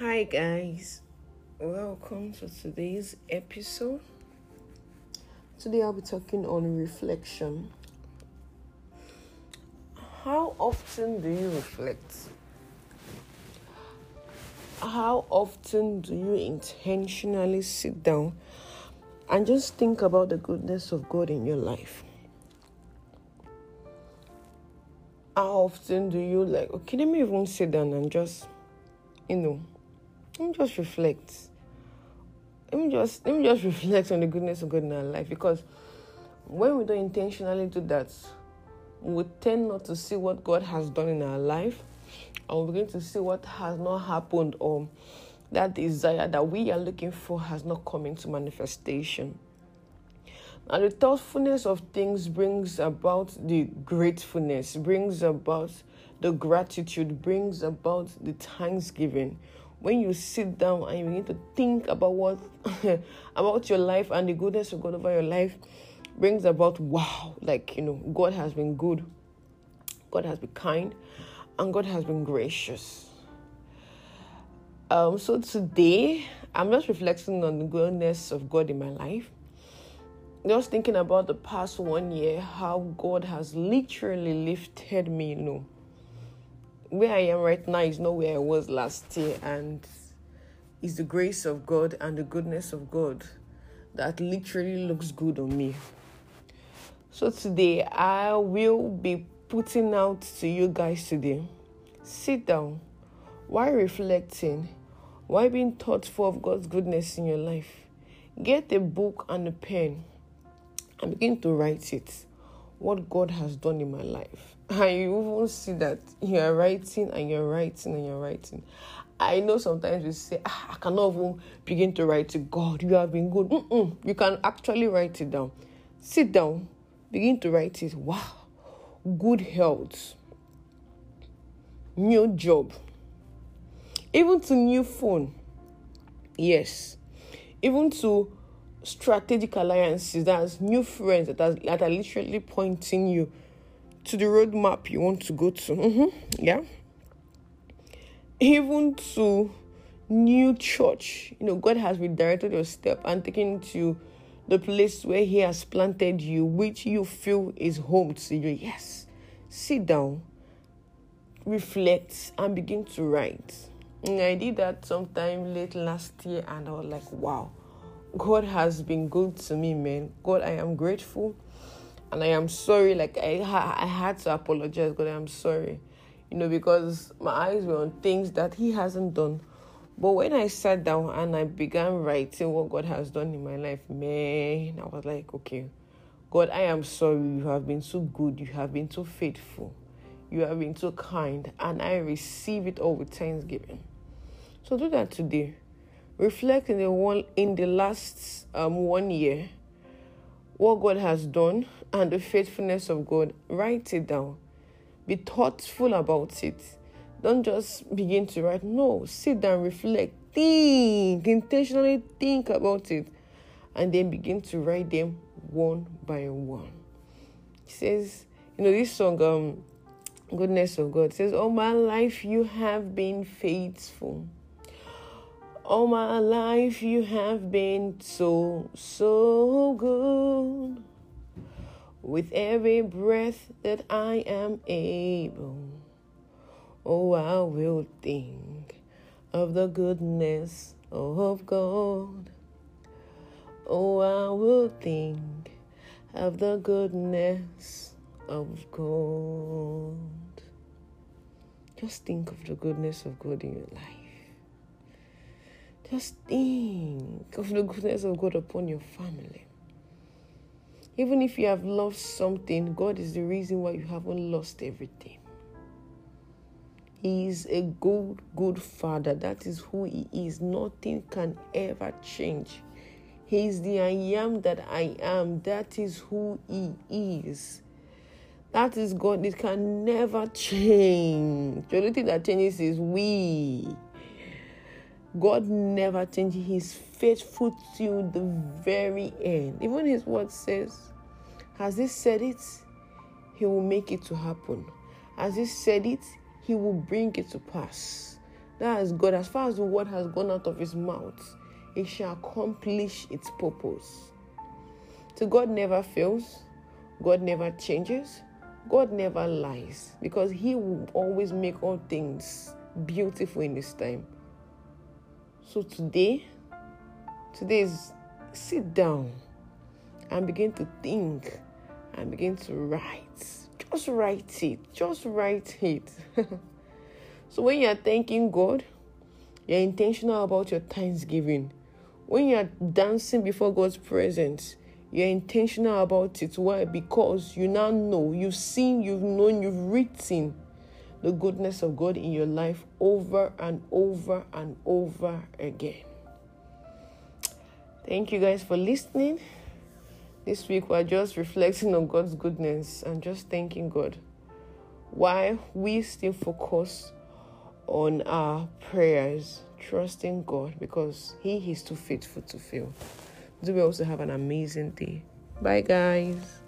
Hi, guys. Welcome to today's episode. Today, I'll be talking on reflection. How often do you reflect? How often do you intentionally sit down and just think about the goodness of God in your life? How often do you like, okay, let me even sit down and just, you know, let me just reflect. Let me just let me just reflect on the goodness of God in our life because when we don't intentionally do that, we tend not to see what God has done in our life and we begin to see what has not happened or that desire that we are looking for has not come into manifestation. Now, the thoughtfulness of things brings about the gratefulness, brings about the gratitude, brings about the thanksgiving. When you sit down and you begin to think about what about your life and the goodness of God over your life, brings about wow, like you know, God has been good, God has been kind, and God has been gracious. Um, so today I'm just reflecting on the goodness of God in my life just thinking about the past one year, how God has literally lifted me, you know. Where I am right now is not where I was last year, and it's the grace of God and the goodness of God that literally looks good on me. So today, I will be putting out to you guys today. Sit down. Why reflecting? Why being thoughtful of God's goodness in your life? Get a book and a pen and begin to write it what God has done in my life. And you even see that you're writing and you're writing and you're writing. I know sometimes we say, ah, I cannot even begin to write to God, you have been good. Mm-mm. You can actually write it down. Sit down, begin to write it. Wow, good health, new job, even to new phone. Yes, even to strategic alliances, that's new friends that are, that are literally pointing you to the roadmap you want to go to. Mm-hmm. Yeah. Even to new church. You know, God has redirected your step and taken to the place where He has planted you, which you feel is home to you. Yes. Sit down, reflect, and begin to write. And I did that sometime late last year, and I was like, wow God has been good to me, man. God, I am grateful and I am sorry. Like, I, I had to apologize. God, I am sorry. You know, because my eyes were on things that He hasn't done. But when I sat down and I began writing what God has done in my life, man, I was like, okay, God, I am sorry. You have been so good. You have been so faithful. You have been so kind. And I receive it all with thanksgiving. So do that today reflect in the one in the last um, one year what God has done and the faithfulness of God. Write it down. Be thoughtful about it. Don't just begin to write. No, sit down, reflect, think, intentionally think about it, and then begin to write them one by one. It says, you know, this song, um, Goodness of God says, All my life you have been faithful. All my life you have been so, so good. With every breath that I am able, oh, I will think of the goodness of God. Oh, I will think of the goodness of God. Just think of the goodness of God in your life. Just think of the goodness of God upon your family. Even if you have lost something, God is the reason why you haven't lost everything. He is a good, good father. That is who he is. Nothing can ever change. He is the I am that I am. That is who he is. That is God. It can never change. The only thing that changes is we. God never changes. He's faithful to the very end. Even his word says, Has he said it? He will make it to happen. As he said it, he will bring it to pass. That is God. As far as the word has gone out of his mouth, it shall accomplish its purpose. So God never fails, God never changes, God never lies because He will always make all things beautiful in His time. So today, today is sit down and begin to think and begin to write. Just write it. Just write it. so when you are thanking God, you're intentional about your thanksgiving. When you are dancing before God's presence, you're intentional about it. Why? Because you now know, you've seen, you've known, you've written the goodness of God in your life over and over and over again. Thank you guys for listening. This week we're just reflecting on God's goodness and just thanking God. why we still focus on our prayers, trusting God because He is too faithful to fail. Do we also have an amazing day? Bye, guys.